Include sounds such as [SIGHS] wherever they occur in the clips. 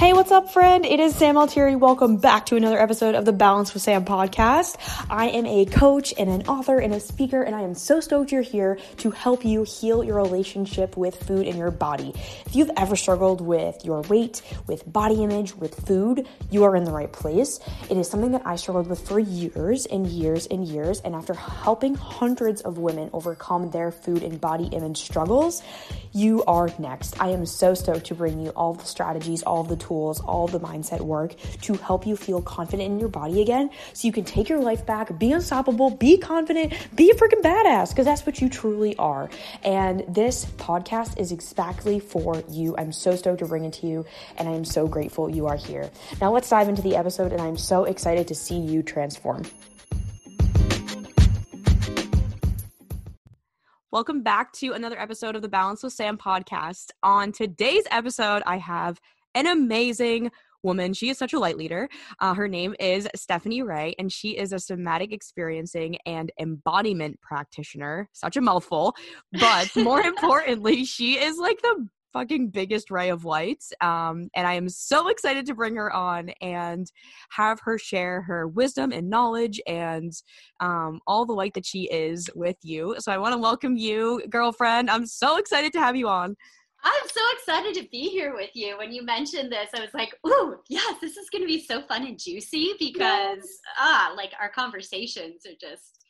Hey, what's up, friend? It is Sam Altieri. Welcome back to another episode of the Balance with Sam podcast. I am a coach and an author and a speaker, and I am so stoked you're here to help you heal your relationship with food and your body. If you've ever struggled with your weight, with body image, with food, you are in the right place. It is something that I struggled with for years and years and years, and after helping hundreds of women overcome their food and body image struggles, you are next. I am so stoked to bring you all the strategies, all the tools, all the mindset work to help you feel confident in your body again so you can take your life back, be unstoppable, be confident, be a freaking badass because that's what you truly are. And this podcast is exactly for you. I'm so stoked to bring it to you and I am so grateful you are here. Now let's dive into the episode and I'm so excited to see you transform. Welcome back to another episode of the Balance with Sam podcast. On today's episode, I have an amazing woman. She is such a light leader. Uh, her name is Stephanie Rae, and she is a somatic experiencing and embodiment practitioner. Such a mouthful, but more [LAUGHS] importantly, she is like the fucking biggest ray of light. Um, and I am so excited to bring her on and have her share her wisdom and knowledge and um, all the light that she is with you. So I want to welcome you, girlfriend. I'm so excited to have you on. I'm so excited to be here with you. When you mentioned this, I was like, "Ooh, yes, this is going to be so fun and juicy because ah, like our conversations are just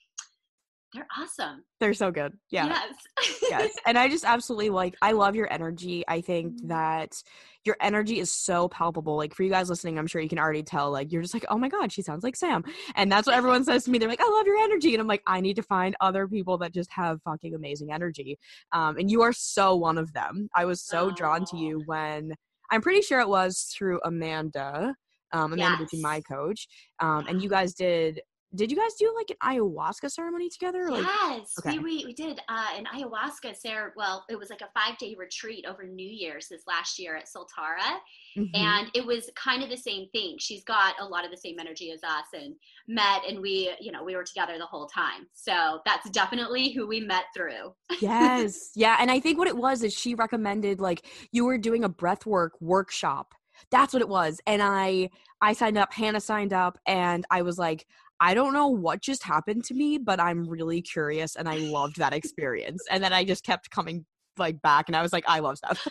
they're awesome. They're so good. Yeah. Yes. yes. And I just absolutely like I love your energy. I think mm-hmm. that your energy is so palpable. Like for you guys listening, I'm sure you can already tell like you're just like, "Oh my god, she sounds like Sam." And that's what everyone says to me. They're like, "I love your energy." And I'm like, "I need to find other people that just have fucking amazing energy." Um and you are so one of them. I was so oh. drawn to you when I'm pretty sure it was through Amanda um, Amanda yes. my coach. Um, and you guys did did you guys do like an ayahuasca ceremony together? Like, yes, okay. we, we, did uh, an ayahuasca Sarah. Well, it was like a five day retreat over New Year's this last year at Soltara, mm-hmm. and it was kind of the same thing. She's got a lot of the same energy as us, and met, and we, you know, we were together the whole time. So that's definitely who we met through. [LAUGHS] yes, yeah, and I think what it was is she recommended like you were doing a breathwork workshop. That's what it was, and I I signed up. Hannah signed up, and I was like, I don't know what just happened to me, but I'm really curious and I loved that experience. And then I just kept coming like back and I was like, I love stuff.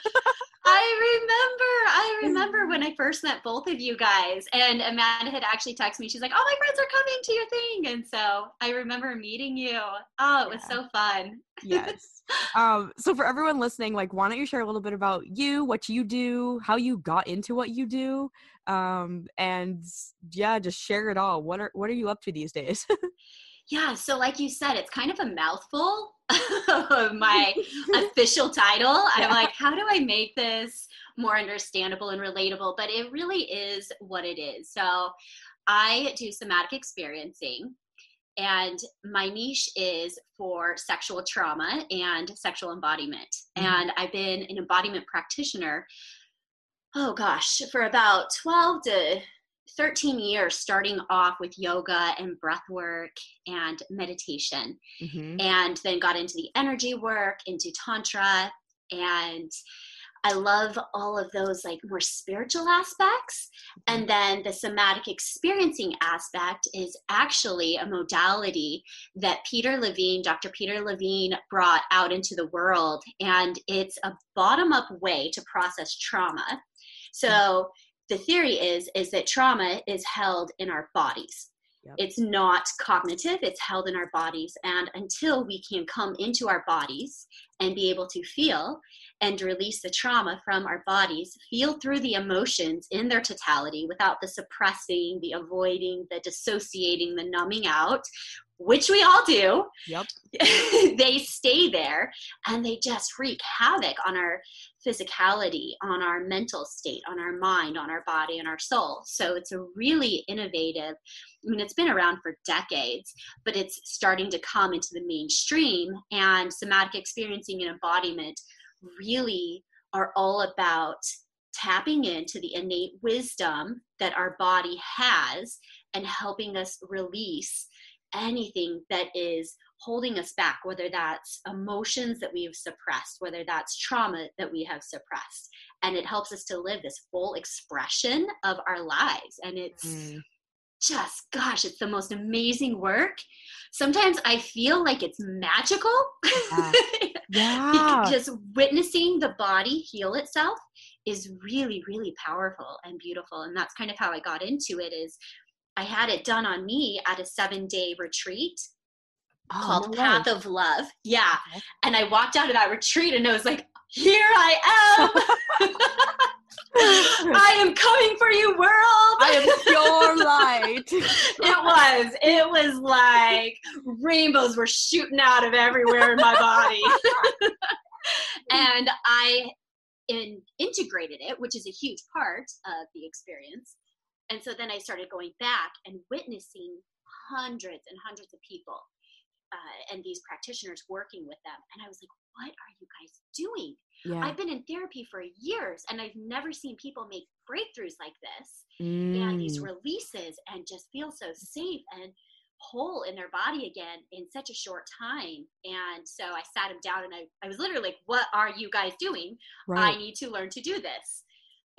I remember. I remember when I first met both of you guys, and Amanda had actually texted me. She's like, "Oh, my friends are coming to your thing," and so I remember meeting you. Oh, it was yeah. so fun. yes. [LAUGHS] Um, so for everyone listening, like, why don't you share a little bit about you, what you do, how you got into what you do, um, and yeah, just share it all. What are what are you up to these days? [LAUGHS] yeah. So, like you said, it's kind of a mouthful [LAUGHS] my [LAUGHS] official title. Yeah. I'm like, how do I make this more understandable and relatable? But it really is what it is. So I do somatic experiencing. And my niche is for sexual trauma and sexual embodiment. Mm-hmm. And I've been an embodiment practitioner, oh gosh, for about 12 to 13 years starting off with yoga and breath work and meditation mm-hmm. and then got into the energy work into tantra and i love all of those like more spiritual aspects mm-hmm. and then the somatic experiencing aspect is actually a modality that peter levine dr peter levine brought out into the world and it's a bottom up way to process trauma so the theory is is that trauma is held in our bodies yep. it's not cognitive it's held in our bodies and until we can come into our bodies and be able to feel and release the trauma from our bodies feel through the emotions in their totality without the suppressing the avoiding the dissociating the numbing out which we all do. Yep. [LAUGHS] they stay there and they just wreak havoc on our physicality, on our mental state, on our mind, on our body, and our soul. So it's a really innovative, I mean, it's been around for decades, but it's starting to come into the mainstream. And somatic experiencing and embodiment really are all about tapping into the innate wisdom that our body has and helping us release anything that is holding us back, whether that's emotions that we've suppressed, whether that's trauma that we have suppressed. And it helps us to live this full expression of our lives. And it's mm. just, gosh, it's the most amazing work. Sometimes I feel like it's magical. Yeah. [LAUGHS] yeah. just witnessing the body heal itself is really, really powerful and beautiful. And that's kind of how I got into it is I had it done on me at a seven day retreat oh, called no Path of Love. Yeah. And I walked out of that retreat and I was like, here I am. [LAUGHS] [LAUGHS] I am coming for you, world. I am pure [LAUGHS] light. it was. It was like rainbows were shooting out of everywhere in my body. and I in, integrated it, which is a huge part of the experience. And so then I started going back and witnessing hundreds and hundreds of people uh, and these practitioners working with them. And I was like, what are you guys doing? Yeah. I've been in therapy for years and I've never seen people make breakthroughs like this mm. and these mm. releases and just feel so safe and whole in their body again in such a short time. And so I sat him down and I, I was literally like, what are you guys doing? Right. I need to learn to do this.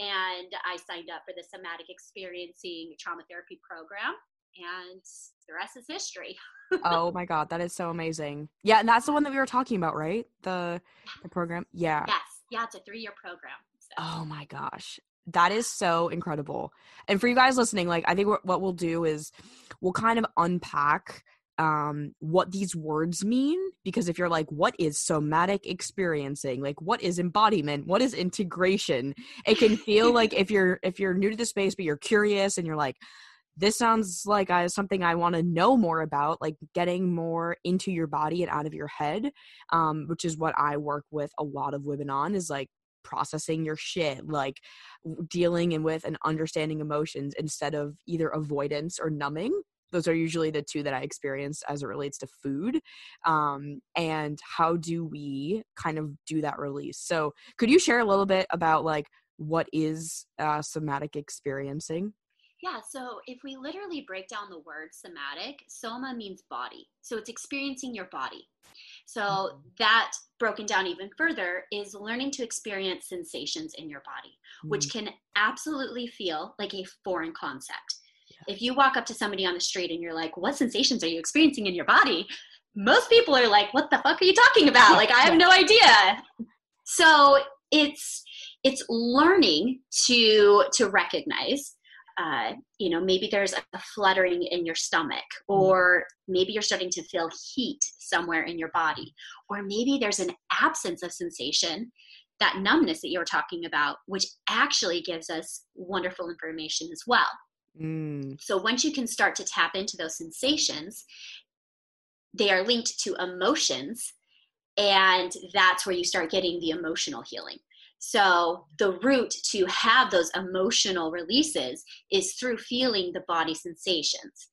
And I signed up for the somatic experiencing trauma therapy program and the rest is history. [LAUGHS] oh my god, that is so amazing. Yeah, and that's the one that we were talking about, right? The the program. Yeah. Yes. Yeah, it's a 3-year program. So. Oh my gosh. That is so incredible. And for you guys listening, like I think what we'll do is we'll kind of unpack um, what these words mean because if you're like what is somatic experiencing? Like what is embodiment? What is integration? It can feel [LAUGHS] like if you're if you're new to the space but you're curious and you're like this sounds like I, something I want to know more about, like getting more into your body and out of your head, um, which is what I work with a lot of women on is like processing your shit, like dealing and with and understanding emotions instead of either avoidance or numbing. Those are usually the two that I experience as it relates to food. Um, and how do we kind of do that release? So, could you share a little bit about like what is uh, somatic experiencing? Yeah, so if we literally break down the word somatic, soma means body. So it's experiencing your body. So mm-hmm. that broken down even further is learning to experience sensations in your body, mm. which can absolutely feel like a foreign concept. If you walk up to somebody on the street and you're like, What sensations are you experiencing in your body? Most people are like, What the fuck are you talking about? Like, I have no idea. So it's it's learning to to recognize uh, you know, maybe there's a fluttering in your stomach, mm-hmm. or maybe you're starting to feel heat somewhere in your body, or maybe there's an absence of sensation, that numbness that you're talking about, which actually gives us wonderful information as well. Mm. So once you can start to tap into those sensations, they are linked to emotions, and that's where you start getting the emotional healing. So, the route to have those emotional releases is through feeling the body sensations.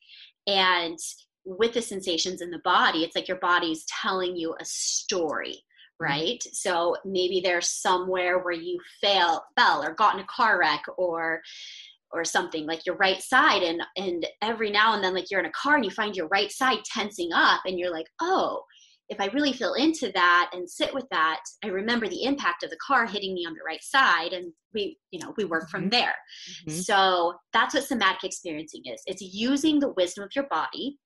And with the sensations in the body, it's like your body's telling you a story, mm-hmm. right? So, maybe there's somewhere where you fail, fell or got in a car wreck or or something like your right side and and every now and then like you're in a car and you find your right side tensing up and you're like oh if I really feel into that and sit with that, I remember the impact of the car hitting me on the right side and we, you know, we work mm-hmm. from there. Mm-hmm. So that's what somatic experiencing is. It's using the wisdom of your body,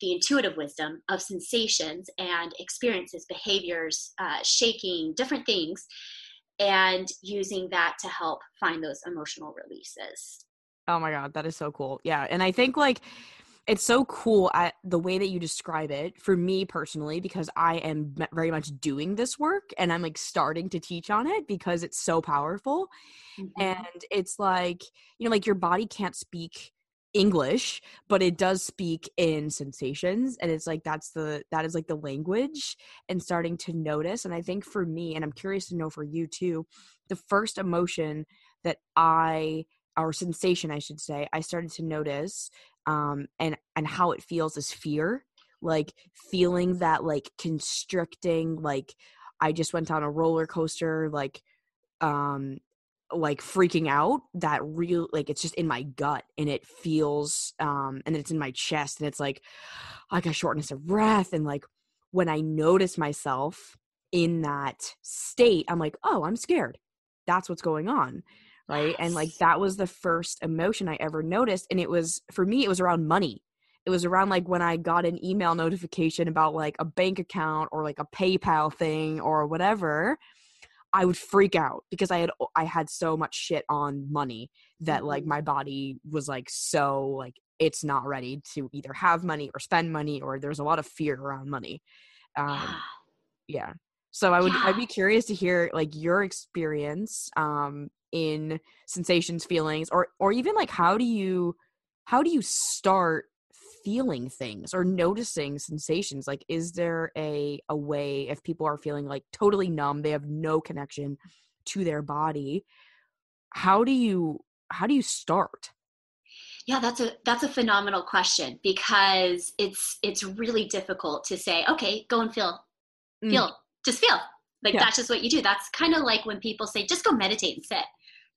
the intuitive wisdom of sensations and experiences, behaviors, uh, shaking, different things, and using that to help find those emotional releases. Oh my God, that is so cool. Yeah. And I think like, it's so cool at the way that you describe it for me personally because i am very much doing this work and i'm like starting to teach on it because it's so powerful mm-hmm. and it's like you know like your body can't speak english but it does speak in sensations and it's like that's the that is like the language and starting to notice and i think for me and i'm curious to know for you too the first emotion that i or sensation i should say i started to notice um and and how it feels is fear like feeling that like constricting like i just went on a roller coaster like um like freaking out that real like it's just in my gut and it feels um and it's in my chest and it's like like a shortness of breath and like when i notice myself in that state i'm like oh i'm scared. That's what's going on right? Yes. and like that was the first emotion i ever noticed and it was for me it was around money. It was around like when i got an email notification about like a bank account or like a paypal thing or whatever I would freak out because I had I had so much shit on money that like mm-hmm. my body was like so like it's not ready to either have money or spend money or there's a lot of fear around money. Um, yeah. So I would yeah. I'd be curious to hear like your experience um in sensations, feelings, or or even like how do you how do you start feeling things or noticing sensations like is there a a way if people are feeling like totally numb they have no connection to their body how do you how do you start yeah that's a that's a phenomenal question because it's it's really difficult to say okay go and feel mm. feel just feel like yeah. that's just what you do that's kind of like when people say just go meditate and sit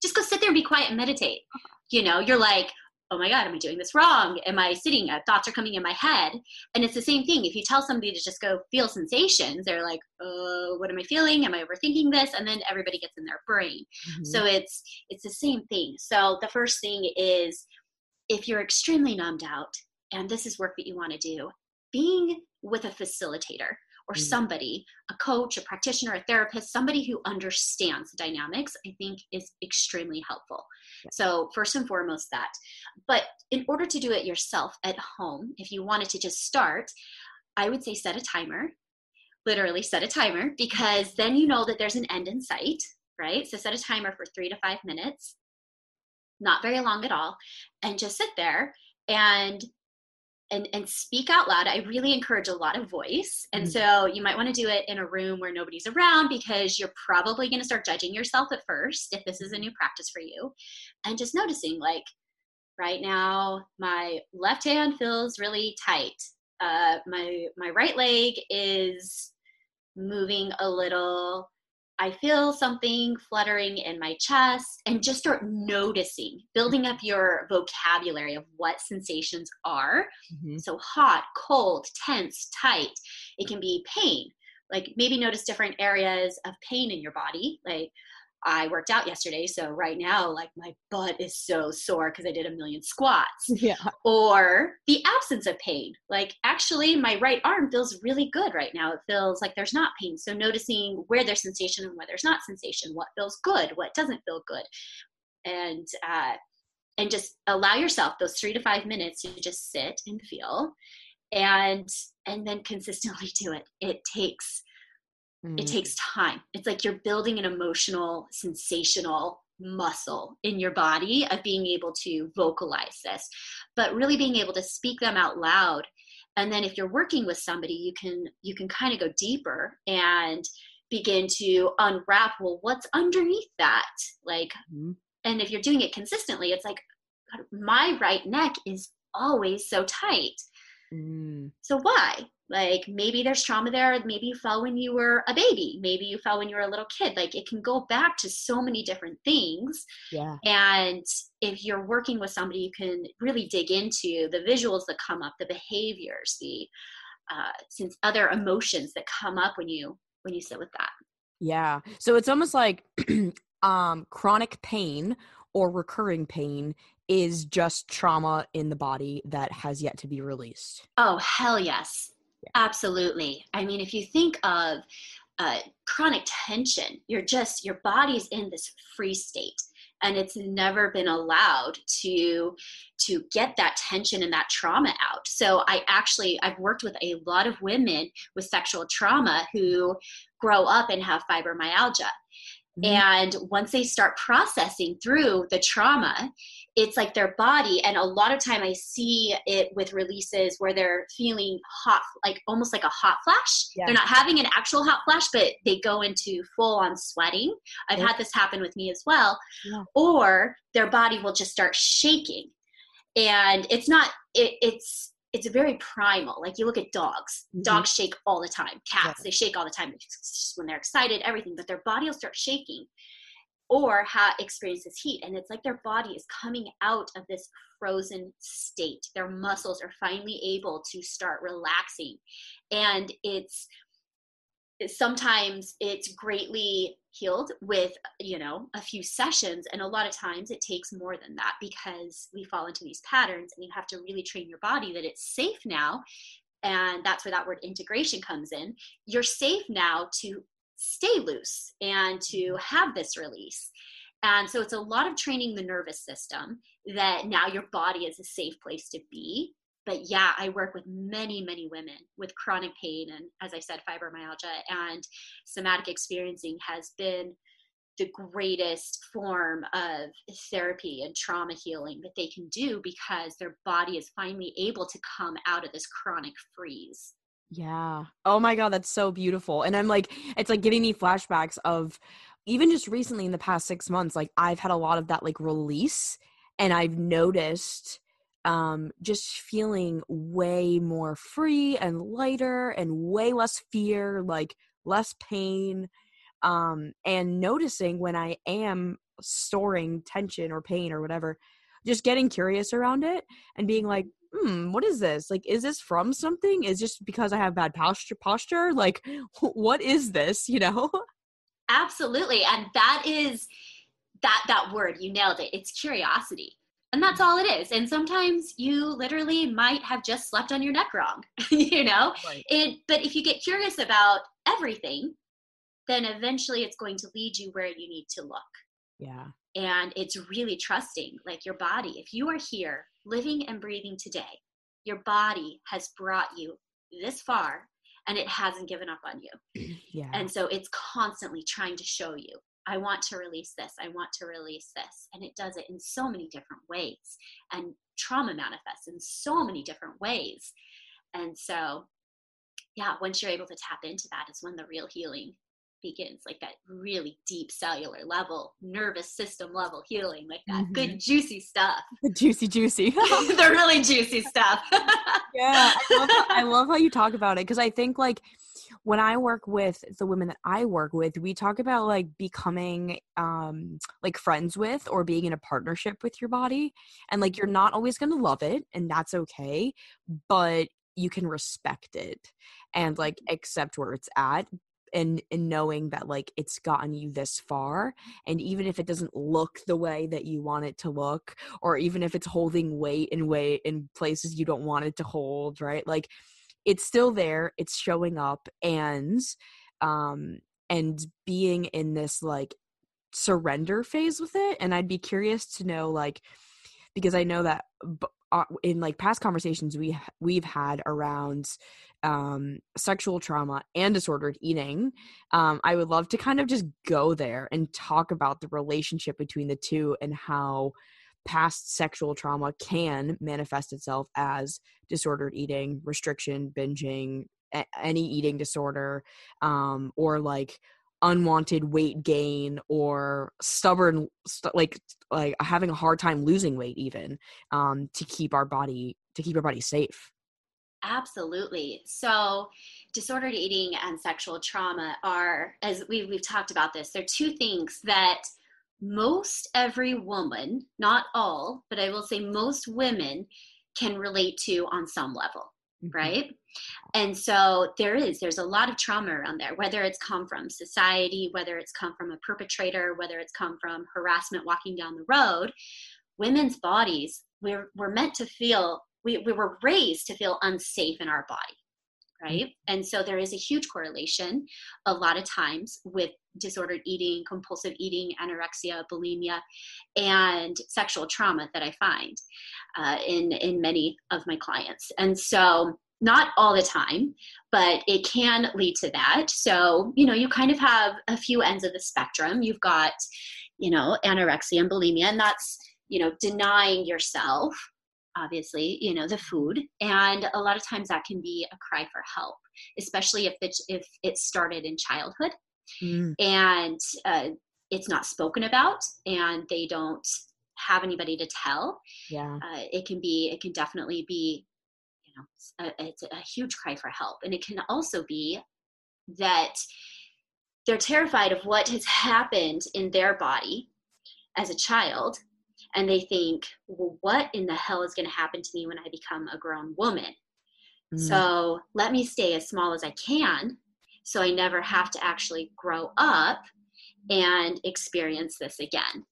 just go sit there and be quiet and meditate uh-huh. you know you're like oh my god am i doing this wrong? Am i sitting uh, thoughts are coming in my head. And it's the same thing. If you tell somebody to just go feel sensations they're like oh what am i feeling? Am i overthinking this? And then everybody gets in their brain. Mm-hmm. so it's it's the same thing. So the first thing is if you're extremely numbed out and this is work that you want to do being with a facilitator or mm. somebody, a coach, a practitioner, a therapist, somebody who understands the dynamics, I think is extremely helpful. So, first and foremost, that. But in order to do it yourself at home, if you wanted to just start, I would say set a timer, literally set a timer, because then you know that there's an end in sight, right? So, set a timer for three to five minutes, not very long at all, and just sit there and and, and speak out loud. I really encourage a lot of voice. And mm-hmm. so you might want to do it in a room where nobody's around because you're probably going to start judging yourself at first if this is a new practice for you. And just noticing, like, right now, my left hand feels really tight. Uh, my my right leg is moving a little I feel something fluttering in my chest, and just start noticing, building up your vocabulary of what sensations are. Mm-hmm. So, hot, cold, tense, tight. It can be pain. Like maybe notice different areas of pain in your body. Like I worked out yesterday, so right now, like my butt is so sore because I did a million squats. Yeah. Or the absence of pain. Like actually, my right arm feels really good right now. It feels like there's not pain. So noticing where there's sensation and where there's not sensation, what feels good, what doesn't feel good, and uh, and just allow yourself those three to five minutes to just sit and feel, and and then consistently do it. It takes Mm. It takes time. It's like you're building an emotional, sensational muscle in your body of being able to vocalize this, but really being able to speak them out loud. And then if you're working with somebody, you can you can kind of go deeper and begin to unwrap well what's underneath that like mm and if you're doing it consistently it's like my right neck is always so tight mm. so why like maybe there's trauma there. Maybe you fell when you were a baby. Maybe you fell when you were a little kid. Like it can go back to so many different things. Yeah. And if you're working with somebody you can really dig into the visuals that come up the behaviors the uh, since other emotions that come up when you when you sit with that. Yeah. So it's almost like [CLEARS THROAT] um chronic pain or recurring pain is just trauma in the body that has yet to be released. Oh, hell yes. Absolutely. I mean, if you think of uh, chronic tension, you're just, your body's in this free state and it's never been allowed to to get that tension and that trauma out. So i actually i've worked with a lot of women with sexual trauma who grow up and have fibromyalgia Mm-hmm. And once they start processing through the trauma, it's like their body. And a lot of time I see it with releases where they're feeling hot, like almost like a hot flash. Yeah. They're not having an actual hot flash, but they go into full on sweating. I've yeah. had this happen with me as well. Yeah. Or their body will just start shaking. And it's not, it, it's, it's very primal. Like you look at dogs, mm-hmm. dogs shake all the time. Cats, yeah. they shake all the time when they're excited, everything, but their body will start shaking. or ha- experiences heat and it's like their body is coming out of this frozen state their muscles are finally able to start relaxing and it's sometimes it's greatly healed with you know a few sessions and a lot of times it takes more than that because we fall into these patterns and you have to really train your body that it's safe now and that's where that word integration comes in. You're safe now to stay loose and to mm-hmm. have this release. And so it's a lot of training the nervous system that now your body is a safe place to be but yeah, I work with many, many women with chronic pain and, as I said, fibromyalgia. And somatic experiencing has been the greatest form of therapy and trauma healing that they can do because their body is finally able to come out of this chronic freeze. Yeah. Oh my God, that's so beautiful. And I'm like, it's like giving me flashbacks of even just recently in the past six months, like I've had a lot of that like release and I've noticed um, just feeling way more free and lighter and way less fear, like less pain, um, and noticing when I am storing tension or pain or whatever, just getting curious around it and being like, hmm, what is this? Like, is this from something? Is just because I have bad posture? Posture? Like, [LAUGHS] what is this? [LAUGHS] You know? Absolutely, and that is that that word. You nailed it. It's curiosity and that's all it is. And sometimes you literally might have just slept on your neck wrong [LAUGHS] you know? Right. it but if you get curious about everything then eventually it's going to lead you where you need to look. Yeah. And it's really trusting like your body. If you are here living and breathing today your body has brought you this far and it hasn't given up on you. Yeah. And so it's constantly trying to show you I want to release this. I want to release this. And it does it in so many different ways. And trauma manifests in so many different ways. And so, yeah, once you're able to tap into that is when the real healing begins, like that really deep cellular level, nervous system level healing, like that mm-hmm. good, juicy stuff. [LAUGHS] The juicy, juicy. [LAUGHS] the really juicy stuff. [LAUGHS] yeah. I love, I love how you talk about it because I think, like, when I work with the women that I work with, we talk about like becoming um like friends with or being in a partnership with your body. And like you're not always going to love it and that's okay, but you can respect it and like accept where it's at and, and knowing that like it's gotten you this far and even if it doesn't look the way that you want it to look or even if it's holding weight in way in places you don't want it to hold right like it's still there it's showing up and um and being in this like surrender phase with it and i'd be curious to know like because i know that uh, in like past conversations we we've had around um sexual trauma and disordered eating um i would love to kind of just go there and talk about the relationship between the two and how past sexual trauma can manifest itself as disordered eating, restriction, binging, a- any eating disorder, um, or like unwanted weight gain or stubborn st- like like having a hard time losing weight even um, to keep our body to keep our body safe. Absolutely. So disordered eating and sexual trauma are as we, we've talked about this they're two things that most every woman, not all, but I will say most women can relate to on some level, mm-hmm. right? And so there is, there's a lot of trauma around there, whether it's come from society, whether it's come from a perpetrator, whether it's come from harassment walking down the road. Women's bodies, we're, we're meant to feel, we, we were raised to feel unsafe in our body right? And so there is a huge correlation a lot of times with disordered eating, compulsive eating, anorexia, bulimia, and sexual trauma that I find uh, in, in many of my clients. And so not all the time, but it can lead to that. So, you know, you kind of have a few ends of the spectrum. You've got, you know, anorexia and bulimia, and that's, you know, denying yourself obviously you know the food and a lot of times that can be a cry for help especially if it if it started in childhood mm. and uh, it's not spoken about and they don't have anybody to tell yeah uh, it can be it can definitely be you know a, it's a huge cry for help and it can also be that they're terrified of what has happened in their body as a child and they think well what in the hell is going to happen to me when i become a grown woman? Mm-hmm. so let me stay as small as i can so i never have to actually grow up and experience this again.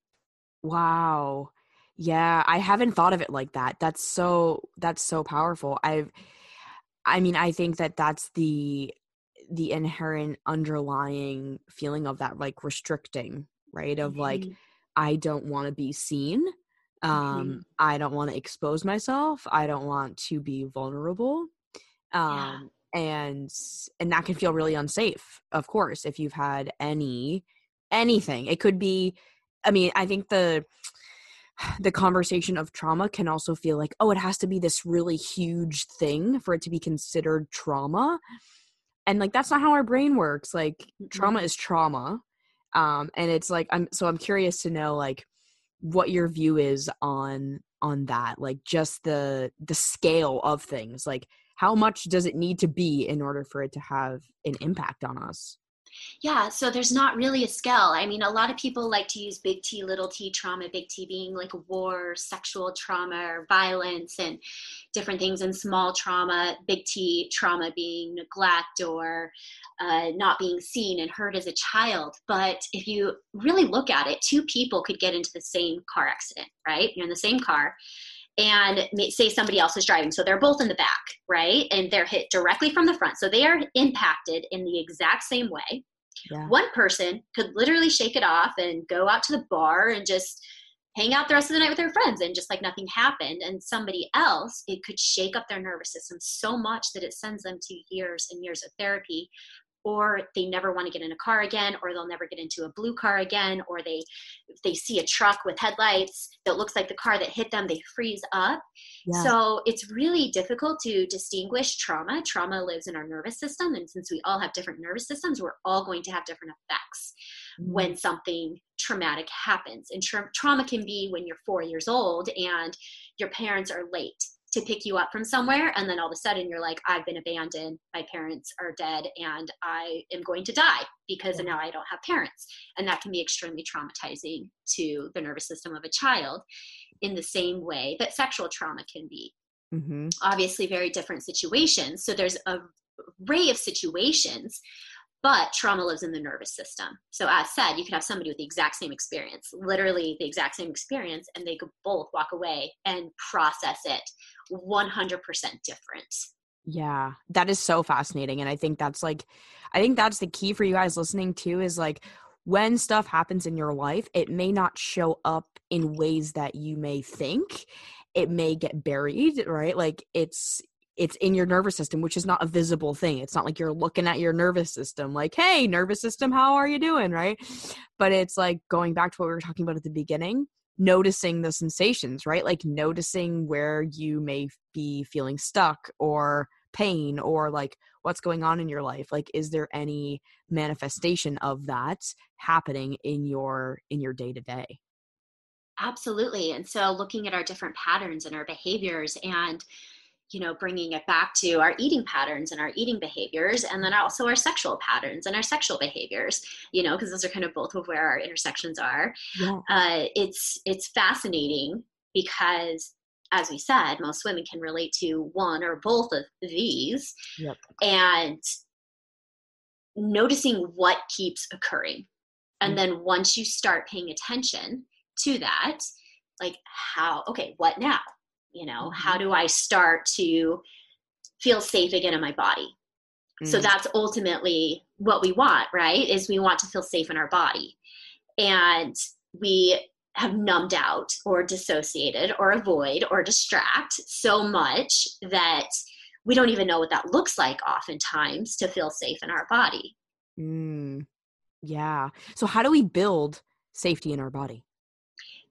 Wow. Yeah i haven't thought of it like that. That's so that's so powerful. I've i mean i think that that's the the inherent underlying feeling of that like restricting right of mm-hmm. like I don't want to be seen. Um, mm-hmm. I don't want to expose myself. I don't want to be vulnerable. Um, yeah. and and that can feel really unsafe, of course, if you've had any anything. It could be I mean, I think the the conversation of trauma can also feel like, oh, it has to be this really huge thing for it to be considered trauma. And like that's not how our brain works. Like mm-hmm. trauma is trauma um and it's like i'm so i'm curious to know like what your view is on on that like just the the scale of things like how much does it need to be in order for it to have an impact on us yeah, so there's not really a scale. I mean, a lot of people like to use big T, little t trauma, big T being like war, sexual trauma, violence, and different things, and small trauma, big T trauma being neglect or uh, not being seen and heard as a child. But if you really look at it, two people could get into the same car accident, right? You're in the same car and say somebody else is driving. So they're both in the back, right? And they're hit directly from the front. So they are impacted in the exact same way. Yeah. One person could literally shake it off and go out to the bar and just hang out the rest of the night with their friends and just like nothing happened. And somebody else, it could shake up their nervous system so much that it sends them to years and years of therapy or they never want to get in a car again or they'll never get into a blue car again or they they see a truck with headlights that looks like the car that hit them they freeze up yeah. so it's really difficult to distinguish trauma trauma lives in our nervous system and since we all have different nervous systems we're all going to have different effects mm-hmm. when something traumatic happens and tra- trauma can be when you're 4 years old and your parents are late to pick you up from somewhere and then all of a sudden you're like i've been abandoned my parents are dead and i am going to die because yeah. now i don't have parents and that can be extremely traumatizing to the nervous system of a child in the same way that sexual trauma can be mm-hmm. obviously very different situations so there's a array of situations but trauma lives in the nervous system. So, as said, you could have somebody with the exact same experience, literally the exact same experience, and they could both walk away and process it 100% different. Yeah, that is so fascinating. And I think that's like, I think that's the key for you guys listening too is like, when stuff happens in your life, it may not show up in ways that you may think. It may get buried, right? Like it's it's in your nervous system, which is not a visible thing. It's not like you're looking at your nervous system, like, hey, nervous system, how are you doing? Right. But it's like going back to what we were talking about at the beginning, noticing the sensations, right? Like noticing where you may be feeling stuck or pain or like what's going on in your life like is there any manifestation of that happening in your in your day to day absolutely and so looking at our different patterns and our behaviors and you know bringing it back to our eating patterns and our eating behaviors and then also our sexual patterns and our sexual behaviors you know because those are kind of both of where our intersections are yeah. uh, it's it's fascinating because as we said most women can relate to one or both of these yep. and noticing what keeps occurring and mm-hmm. then once you start paying attention to that like how okay what now you know mm-hmm. how do i start to feel safe again in my body mm. so that's ultimately what we want right is we want to feel safe in our body and we have numbed out or dissociated or avoid or distract so much that we don't even know what that looks like oftentimes to feel safe in our body mm. yeah so how do we build safety in our body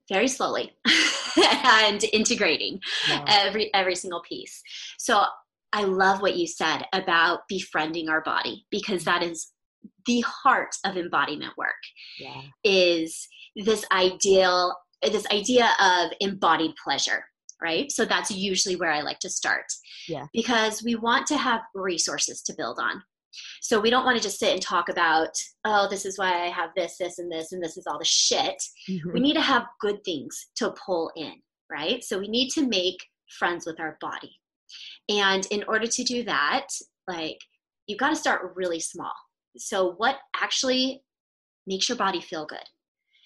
very slowly [LAUGHS] [LAUGHS] and integrating yeah. every every single piece so i love what you said about befriending our body because that is the heart of embodiment work yeah. is this ideal this idea of embodied pleasure right so that's usually where i like to start yeah because we want to have resources to build on So we don't want to just sit and talk about, oh, this is why I have this, this, and this, and this is all the shit. Mm-hmm. We need to have good things to pull in, right? So we need to make friends with our body. And in order to do that, like, you've got to start really small. So, what actually makes your body feel good?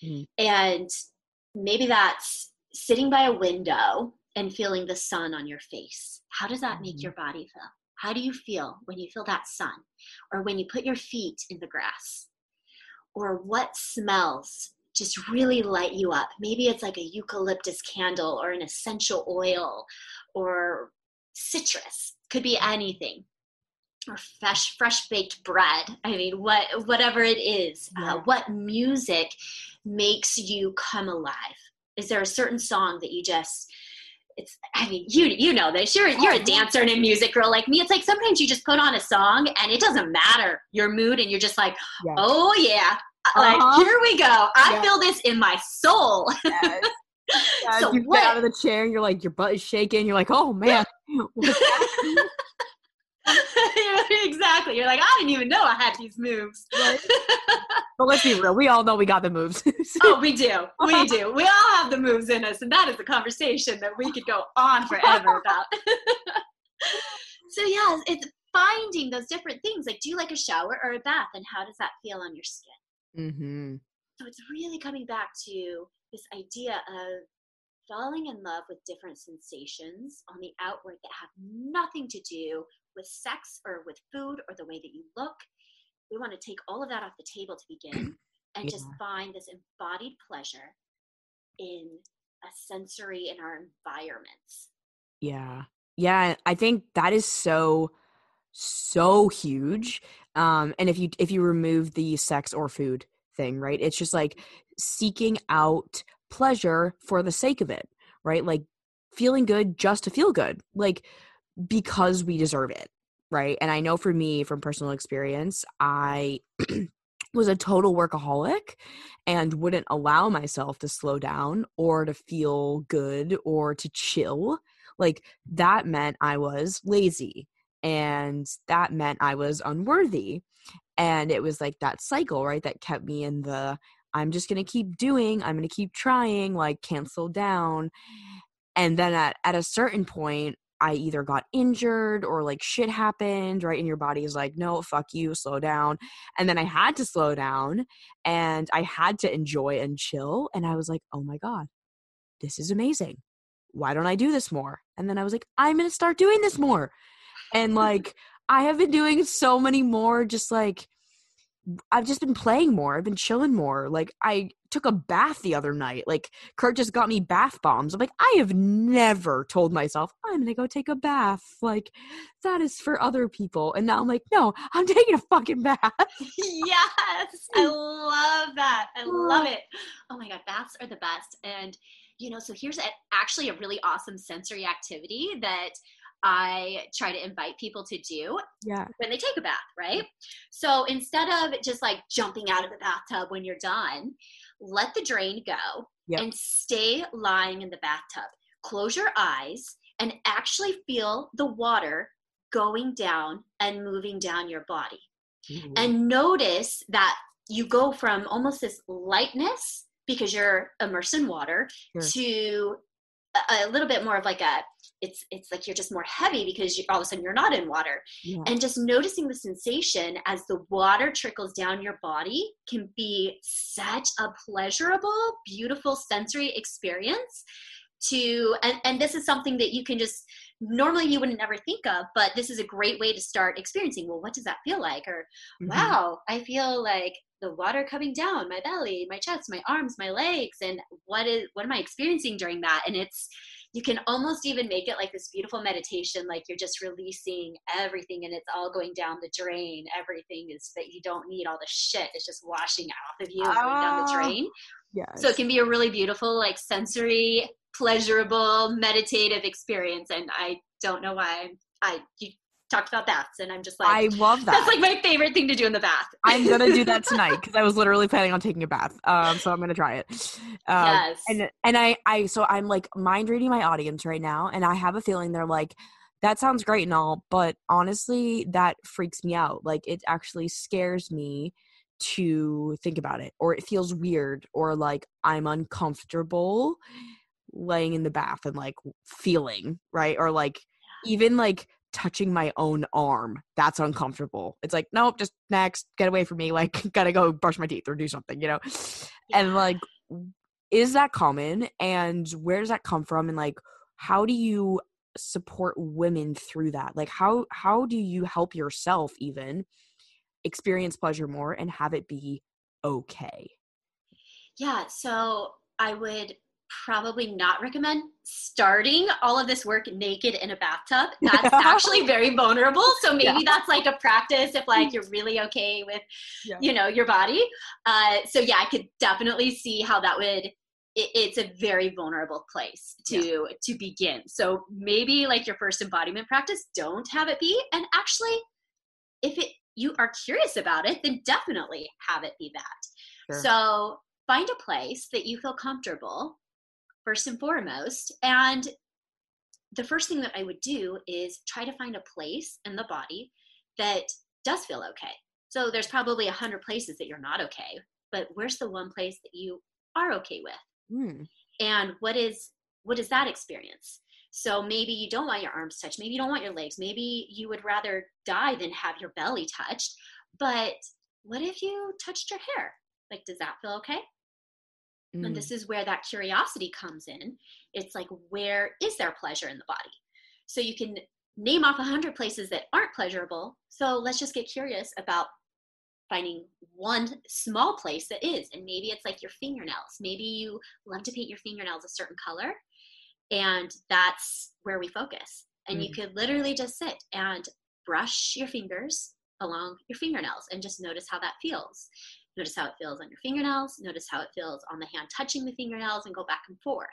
Mm-hmm. And maybe that's sitting by a window and feeling the sun on your face. How does that make mm-hmm. your body feel? How do you feel when you feel that sun? Or when you put your feet in the grass? Or what smells just really light you up? Maybe it's like a eucalyptus candle or an essential oil or citrus. Could be anything. Or fresh, fresh baked bread. I mean, what, whatever it is. Uh, yeah. Uh, what music makes you come alive? Is there a certain song that you just it's I mean you you know this you're you're a oh, dancer and a music girl like me it's like sometimes you just put on a song and it doesn't matter your mood and you're just like yes. oh yeah uh, uh-huh. like here we go I yes. feel this in my soul [LAUGHS] yes. so you what? get out of the chair and you're like your butt is shaking you're like oh man [LAUGHS] [LAUGHS] [LAUGHS] exactly. You're like, I didn't even know I had these moves. Right? [LAUGHS] but let's be real. We all know we got the moves. [LAUGHS] oh, we do. We do. We all have the moves in us, and that is a conversation that we could go on forever about. so yeah, it's finding those different things. Like, do you like a shower or a bath, and how does that feel on your skin? Mm-hmm. So it's really coming back to this idea of falling in love with different sensations on the outward that have nothing to do with sex or with food or the way that you look. We want to take all of that off the table to begin [CLEARS THROAT] and yeah. just find this embodied pleasure in a sensory in our environments. Yeah. Yeah, I think that is so so huge. Um and if you if you remove the sex or food thing, right? It's just like seeking out pleasure for the sake of it, right? Like feeling good just to feel good. Like because we deserve it, right? And I know for me, from personal experience, I [CLEARS THROAT] was a total workaholic and wouldn't allow myself to slow down or to feel good or to chill. Like that meant I was lazy and that meant I was unworthy. And it was like that cycle, right? That kept me in the I'm just going to keep doing, I'm going to keep trying, like cancel down. And then at, at a certain point, I either got injured or like shit happened, right? And your body is like, no, fuck you, slow down. And then I had to slow down and I had to enjoy and chill. And I was like, oh my God, this is amazing. Why don't I do this more? And then I was like, I'm going to start doing this more. And like, I have been doing so many more just like I've just been playing more. I've been chilling more. Like I took a bath the other night. Like Kurt just got me bath bombs. I'm like, I have never told myself I'm gonna go take a bath. Like that is for other people. And now I'm like, no, I'm [LAUGHS] taking a fucking bath. [LAUGHS] yes, I love that. I love it. Oh my god, baths are the best. And you know, so here's a, actually a really awesome sensory activity that I try to invite people to do yeah. when they take a bath, right? So instead of just like jumping out of the bathtub when you're done, let the drain go yep. and stay lying in the bathtub. Close your eyes and actually feel the water going down and moving down your body. Mm-hmm. And notice that you go from almost this lightness because you're immersed in water sure. to a, a little bit more of like a it's it's like you're just more heavy because you, all of a sudden you're not in water yeah. and just noticing the sensation as the water trickles down your body can be such a pleasurable beautiful sensory experience to and, and this is something that you can just normally you wouldn't ever think of but this is a great way to start experiencing well what does that feel like or mm-hmm. wow i feel like the water coming down my belly my chest my arms my legs and what is what am i experiencing during that and it's you can almost even make it like this beautiful meditation like you're just releasing everything and it's all going down the drain. Everything is that you don't need all the shit It's just washing off of you and going down the ah, drain. Yeah so it can be a really beautiful like sensory pleasurable meditative experience and i don't know why i you talked about baths and i'm just like i love that [LAUGHS] that's like my favorite thing to do in the bath. I'm gonna do that [LAUGHS] tonight because i was literally planning on taking a bath um so i'm gonna try it. Um, yes. and and i i so i'm like mind reading my audience right now and i have a feeling they're like that sounds great and all, but honestly, that freaks me out. Like it actually scares me to think about it, or it feels weird, or like I'm uncomfortable laying in the bath and like feeling, right? Or like even like touching my own arm. That's uncomfortable. It's like, nope, just next, get away from me. Like, [LAUGHS] gotta go brush my teeth or do something, you know? Yeah. And like, is that common? And where does that come from? And like, how do you support women through that like how how do you help yourself even experience pleasure more and have it be okay yeah so i would probably not recommend starting all of this work naked in a bathtub [LAUGHS] that's actually very vulnerable so maybe yeah. that's like a practice if like you're really okay with yeah. you know your body uh, so yeah i could definitely see how that would it, it's a very vulnerable place to yeah. to begin so maybe like your first embodiment practice don't have it be and actually if it you are curious about it then definitely have it be that sure. so find a place that you feel comfortable first and foremost and the first thing that i would do is try to find a place in the body that does feel okay so there's probably a hundred places that you're not okay but where's the one place that you are okay with Mm. And what is what is that experience? So maybe you don't want your arms touched, maybe you don't want your legs, maybe you would rather die than have your belly touched. But what if you touched your hair? Like, does that feel okay? Mm. And this is where that curiosity comes in. It's like, where is there pleasure in the body? So you can name off a hundred places that aren't pleasurable. So let's just get curious about finding one small place that is and maybe it's like your fingernails maybe you love to paint your fingernails a certain color and that's where we focus and mm. you could literally just sit and brush your fingers along your fingernails and just notice how that feels notice how it feels on your fingernails. Notice how it feels on the hand touching the fingernails and go back and forth.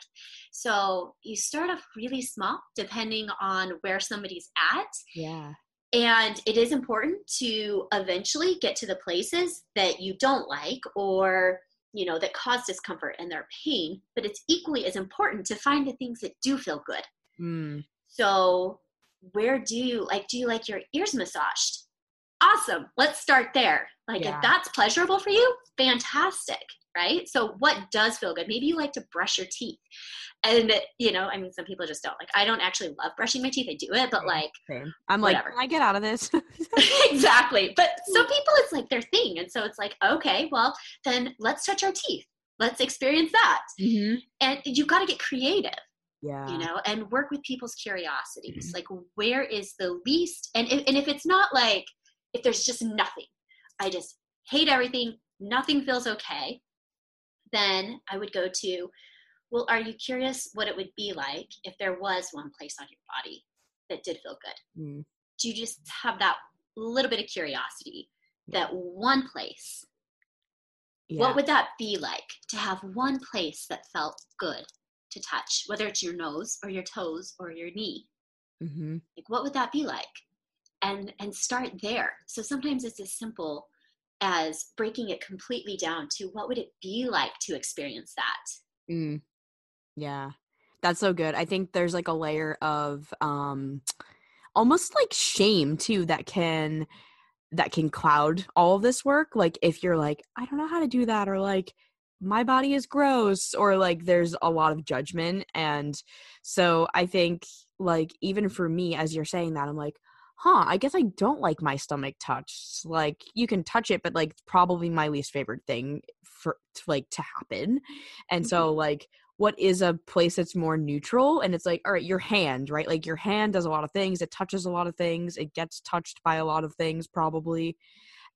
So you start off really small depending on where somebody's at. Yeah. And it is important to eventually get to the places that you don't like or you know that cause discomfort and their pain but it's equally as important to find the things that do feel good. Mm. so where do you like do you like your ears massaged? Awesome. Let's start there like yeah. if that's pleasurable for you fantastic right? So what does feel good? Maybe you like to brush your teeth. And you know i mean some people just don't. Like i don't actually love brushing my teeth. I do it but like Same. i'm whatever. like i get out of this? [LAUGHS] [LAUGHS] Exactly. But some people it's like their thing. And so it's like okay well then let's touch our teeth. Let's experience that. Mm-hmm. and you've got to get creative yeah. you know and work with people's curiosities. Mm-hmm. like where is the least? And if, and if it's not like if there's just nothing i just hate everything nothing feels okay then i would go to well, are you curious what it would be like if there was one place on your body that did feel good? Mm. Do you just have that little bit of curiosity that one place? Yeah. What would that be like to have one place that felt good to touch, whether it's your nose or your toes or your knee? Mm-hmm. Like, what would that be like? And and start there. So sometimes it's as simple as breaking it completely down to what would it be like to experience that. Mm. Yeah. That's so good. I think there's like a layer of um almost like shame too that can that can cloud all of this work like if you're like I don't know how to do that or like my body is gross or like there's a lot of judgment and so I think like even for me as you're saying that I'm like huh, I guess I don't like my stomach touched. Like you can touch it, but like probably my least favorite thing for like to happen. And so mm-hmm. like what is a place that's more neutral and it's like all right your hand right like your hand does a lot of things it touches a lot of things it gets touched by a lot of things probably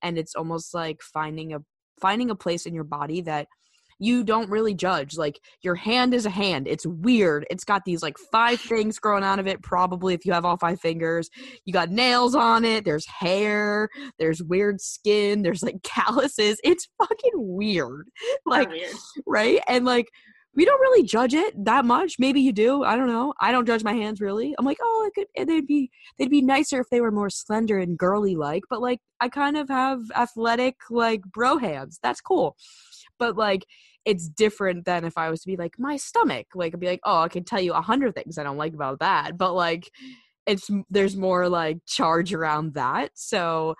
and it's almost like finding a finding a place in your body that you don't really judge like your hand is a hand it's weird it's got these like five things growing out of it probably if you have all five fingers you got nails on it there's hair there's weird skin there's like [LAUGHS] calluses it's fucking weird like weird. right and like we don't really judge it that much. Maybe you do. I don't know. I don't judge my hands really. I'm like, oh, it could, eh, they'd be they'd be nicer if they were more slender and girly like. But like, I kind of have athletic like bro hands. That's cool. But like, it's different than if I was to be like my stomach. Like, I'd be like, oh, I can tell you a hundred things I don't like about that. But like, it's there's more like charge around that. So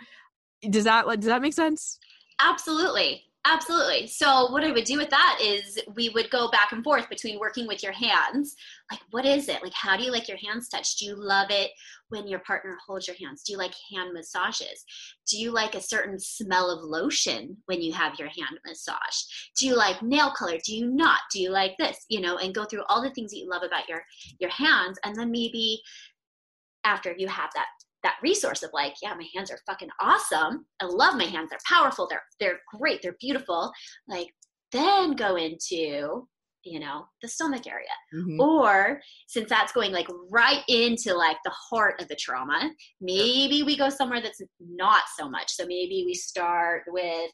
does that does that make sense? Absolutely. Absolutely. So, what I would do with that is we would go back and forth between working with your hands. Like, what is it? Like, how do you like your hands touched? Do you love it when your partner holds your hands? Do you like hand massages? Do you like a certain smell of lotion when you have your hand massaged? Do you like nail color? Do you not? Do you like this? You know, and go through all the things that you love about your your hands, and then maybe after you have that that resource of like, yeah, my hands are fucking awesome. I love my hands. They're powerful. They're they're great. They're beautiful. Like then go into you know the stomach area mm-hmm. or since that's going like right into like the heart of the trauma maybe we go somewhere that's not so much so maybe we start with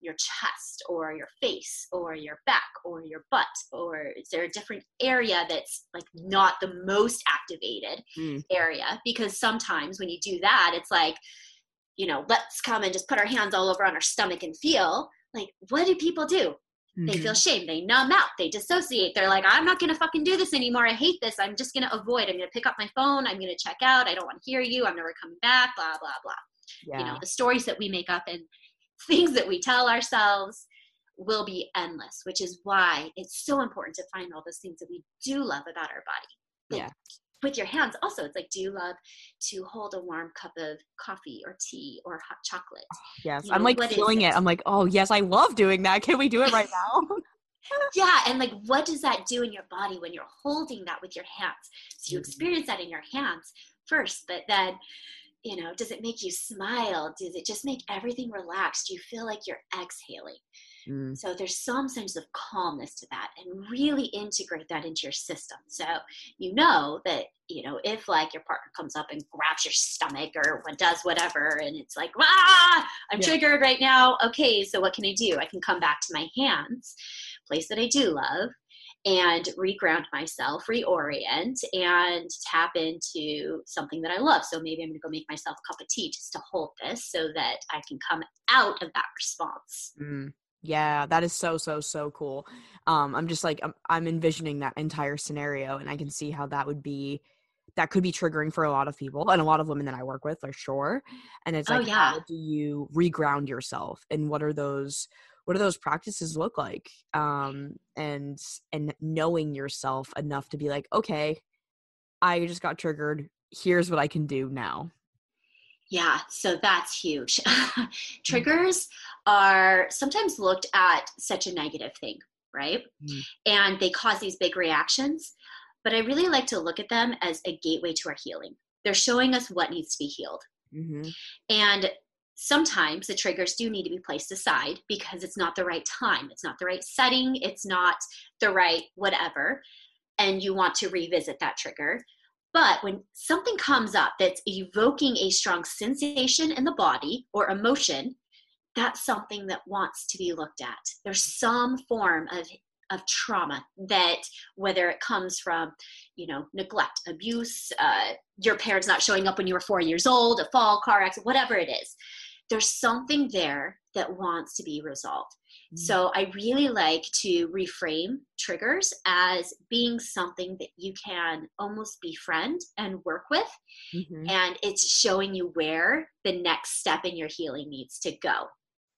your chest or your face or your back or your butt or is there a different area that's like not the most activated mm. area? Because sometimes when you do that it's like you know let's come and just put our hands all over on our stomach and feel like what do people do? Mm-hmm. they feel mm-hmm. shame. They numb out. They dissociate. They're like i'm not gonna fucking do this anymore. I hate this. I'm just gonna avoid. I'm gonna pick up my phone. I'm gonna check out. I don't want to hear you. I'm never coming back. Blah blah blah. Yeah. you know the stories that we make up and things that we tell ourselves will be endless, which is why it's so important to find all those things that we do love about our body. Like, yeah. With your hands, also, it's like, do you love to hold a warm cup of coffee or tea or hot chocolate? [SIGHS] Yes, you I'm like feeling it? it. I'm like, oh, yes, I love doing that. Can we do it right [LAUGHS] now? [LAUGHS] yeah, and like, what does that do in your body when you're holding that with your hands? So you mm-hmm. experience that in your hands first, but then you know does it make you smile? Does it just make everything relaxed do you feel like you're exhaling? Mm. so there's some sense of calmness to that and really integrate that into your system. So you know that you know if like your partner comes up and grabs your stomach or does whatever and it's like ah i'm yeah. triggered right now. Okay so what can i do? I can come back to my hands place that i do love and reground myself, reorient, and tap into something that I love. So maybe I'm going to go make myself a cup of tea just to hold this so that I can come out of that response. Mm. Yeah, that is so so so cool. Um, I'm just like I'm, I'm envisioning that entire scenario, and I can see how that would be that could be triggering for a lot of people and a lot of women that I work with for sure. And it's oh, like, oh, yeah. how do you reground yourself, and what are those what do those practices look like um and and knowing yourself enough to be like okay i just got triggered here's what i can do now yeah, so that's huge. [LAUGHS] Mm. Triggers are sometimes looked at such a negative thing, right? Mm. And they cause these big reactions. But I really like to look at them as a gateway to our healing. They're showing us what needs to be healed. Mm-hmm. And sometimes the triggers do need to be placed aside because it's not the right time, it's not the right setting, it's not the right whatever, and you want to revisit that trigger. But when something comes up that's evoking a strong sensation in the body or emotion, that's something that wants to be looked at. There's some form of of trauma that whether it comes from you know neglect abuse uh, your parents not showing up when you were four years old a fall car accident whatever it is there's something there that wants to be resolved. Mm-hmm. So I really like to reframe triggers as being something that you can almost befriend and work with. Mm-hmm. And it's showing you where the next step in your healing needs to go.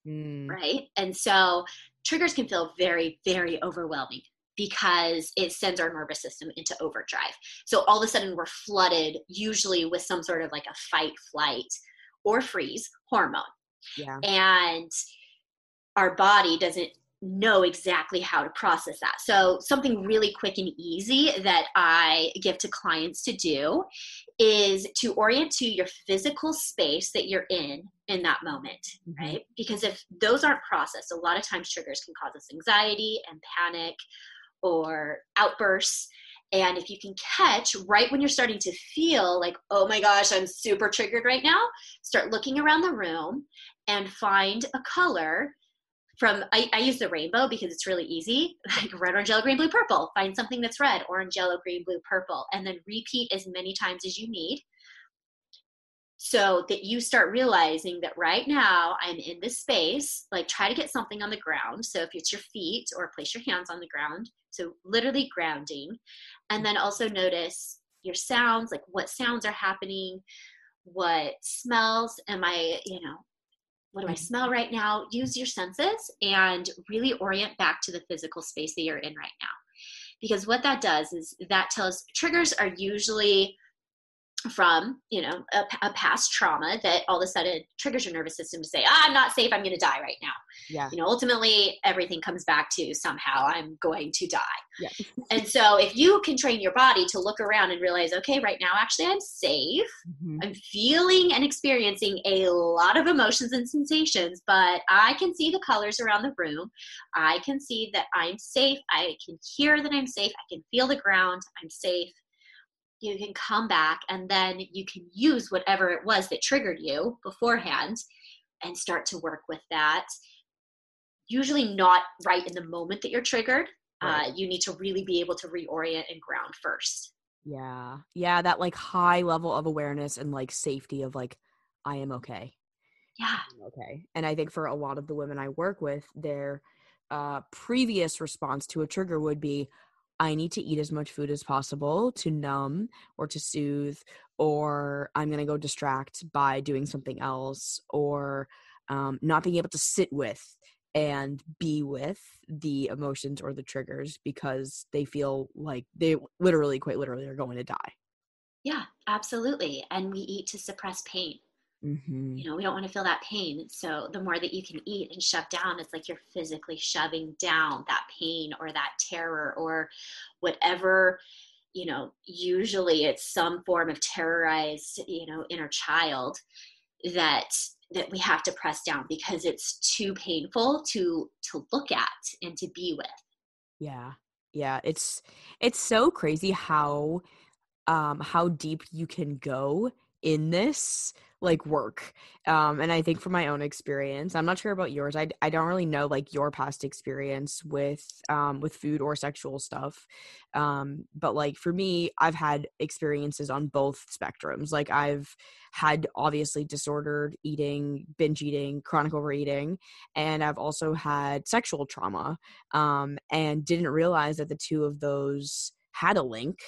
Mm. Right. And so triggers can feel very, very overwhelming because it sends our nervous system into overdrive. So all of a sudden we're flooded, usually with some sort of like a fight, flight, or freeze hormone. Yeah. And our body doesn't know exactly how to process that. So, something really quick and easy that I give to clients to do is to orient to your physical space that you're in in that moment, mm-hmm. right? Because if those aren't processed, a lot of times triggers can cause us anxiety and panic or outbursts. And if you can catch right when you're starting to feel like, oh my gosh, I'm super triggered right now, start looking around the room and find a color from I, I, use the rainbow because it's really easy [LAUGHS] like red orange yellow green blue purple. Find something that's red orange yellow green blue purple and then repeat as many times as you need so that you start realizing that right now i'm in this space like try to get something on the ground so if it's your feet or place your hands on the ground so literally grounding and then also notice your sounds, like what sounds are happening, what smells am I, you know, what do I mm-hmm. smell right now? Use your senses and really orient back to the physical space that you're in right now. Because what that does is that tells triggers are usually from you know a, a, past trauma that all of a sudden triggers your nervous system to say ah, i'm not safe i'm going to die right now. Yeah. You know ultimately everything comes back to somehow i'm going to die. Yeah. and so if you can train your body to look around and realize okay right now actually i'm safe. Mm-hmm. i'm feeling and experiencing a lot of emotions and sensations but i can see the colors around the room. I can see that i'm safe. I can hear that i'm safe. I can feel the ground. I'm safe you can come back and then you can use whatever it was that triggered you beforehand and start to work with that. Usually not right in the moment that you're triggered. Right. uh, you need to really be able to reorient and ground first. Yeah. Yeah that like high level of awareness and like safety of like i am okay. Yeah. Okay. And i think for a lot of the women i work with their uh, previous response to a trigger would be I need to eat as much food as possible to numb or to soothe, or I'm going to go distract by doing something else, or um, not being able to sit with and be with the emotions or the triggers because they feel like they literally, quite literally, are going to die. Yeah, absolutely. And we eat to suppress pain. Mm-hmm. You know, we don't want to feel that pain. So the more that you can eat and shove down, it's like you're physically shoving down that pain or that terror or whatever, you know, usually it's some form of terrorized, you know, inner child that that we have to press down because it's too painful to to look at and to be with. Yeah. Yeah, it's it's so crazy how um how deep you can go in this like work um and i think from my own experience i'm not sure about yours i, I don't really know like your past experience with um with food or sexual stuff um but like for me i've had experiences on both spectrums like i've had obviously disordered eating binge eating chronic overeating and i've also had sexual trauma um and didn't realize that the two of those had a link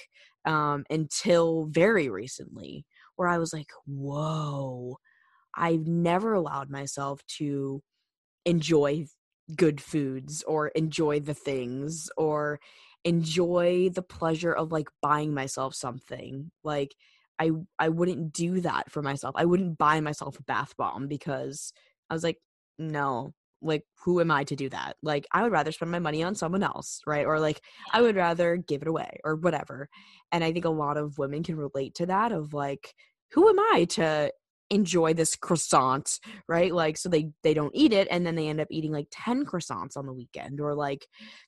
um until very recently where I was like, whoa, I've never allowed myself to enjoy good foods or enjoy the things or enjoy the pleasure of like buying myself something. Like I I wouldn't do that for myself. I wouldn't buy myself a bath bomb because I was like, no, like who am I to do that? Like I would rather spend my money on someone else, right? Or like I would rather give it away or whatever. And I think a lot of women can relate to that of like who am I to enjoy this croissant right like so they they don't eat it and then they end up eating like 10 croissants on the weekend or like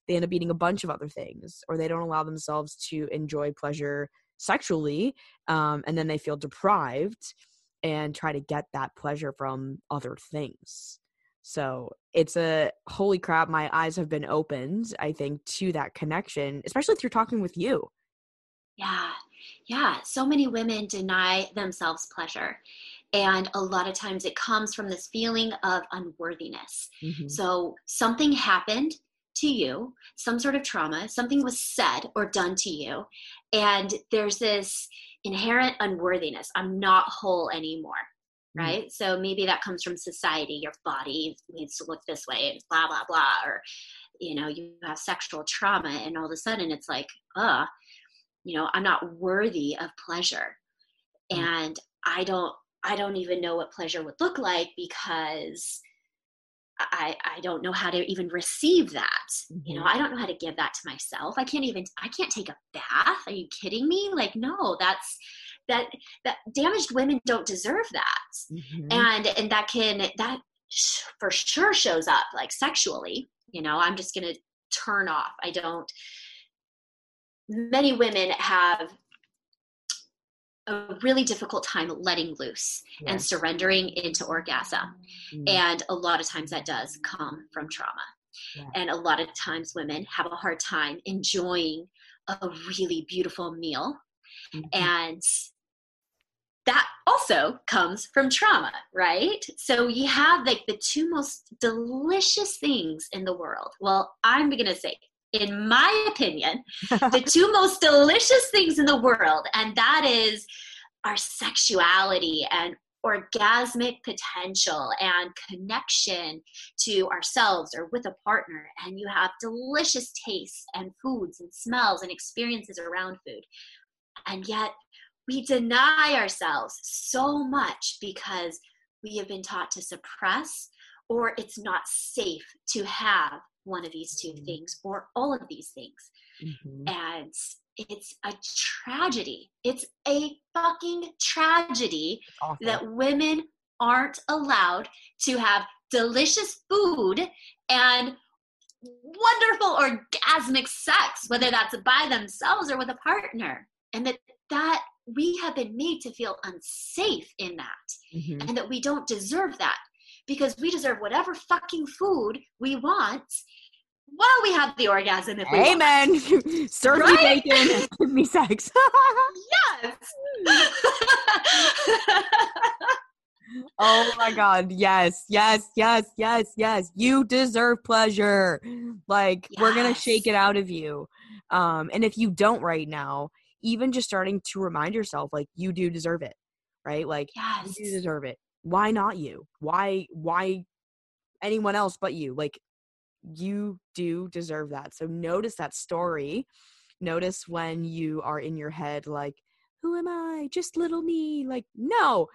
they end up eating a bunch of other things or they don't allow themselves to enjoy pleasure sexually um, and then they feel deprived and try to get that pleasure from other things so it's a holy crap, my eyes have been opened, I think, to that connection, especially through talking with you. Yeah. Yeah. So many women deny themselves pleasure. And a lot of times it comes from this feeling of unworthiness. Mm-hmm. So something happened to you, some sort of trauma, something was said or done to you, and there's this inherent unworthiness. I'm not whole anymore. Mm. right? Mm-hmm. So maybe that comes from society. Your body needs to look this way, and blah blah blah, or you know, you have sexual trauma, and all of a sudden it's like, uh, you know, I'm not worthy of pleasure, mm-hmm. and I don't, I don't even know what pleasure would look like because. I, I don't know how to even receive that. Mm-hmm. You know, mm-hmm. I don't know how to give that to myself. I can't even, I can't take a bath. Are you kidding me? Like, no, that's, that that damaged women don't deserve that mm-hmm. and and that can that for sure shows up like sexually you know i'm just gonna turn off i don't many women have a really difficult time letting loose yes. and surrendering into orgasm mm-hmm. and a lot of times that does come from trauma yeah. and a lot of times women have a hard time enjoying a really beautiful meal mm-hmm. and that also comes from trauma, right? So you have like the two most delicious things in the world. Well, I'm going to say in my opinion, [LAUGHS] the two most delicious things in the world, and that is our sexuality and orgasmic potential and connection to ourselves or with a partner and you have delicious tastes and foods and smells and experiences around food and yet we deny ourselves so much because we have been taught to suppress or it's not safe to have one of these 2 mm-hmm. things or all of these things mm-hmm. and it's a tragedy. It's a fucking tragedy that women aren't allowed to have delicious food and wonderful orgasmic sex, whether that's by themselves or with a partner. And that that we have been made to feel unsafe in that mm-hmm. and that we don't deserve that because we deserve whatever fucking food we want while we have the orgasm if we Amen. [LAUGHS] Serve right? me bacon give me sex. [LAUGHS] yes. [LAUGHS] oh my god. Yes. Yes. Yes. Yes. Yes. You deserve pleasure. Like yes. we're going to shake it out of you. Um and if you don't right now, even just starting to remind yourself like you do deserve it. Right? Like yes. you deserve it. Why not you? Why why anyone else but you? Like you do deserve that. So notice that story. Notice when you are in your head, like, who am I? Just little me. Like, no,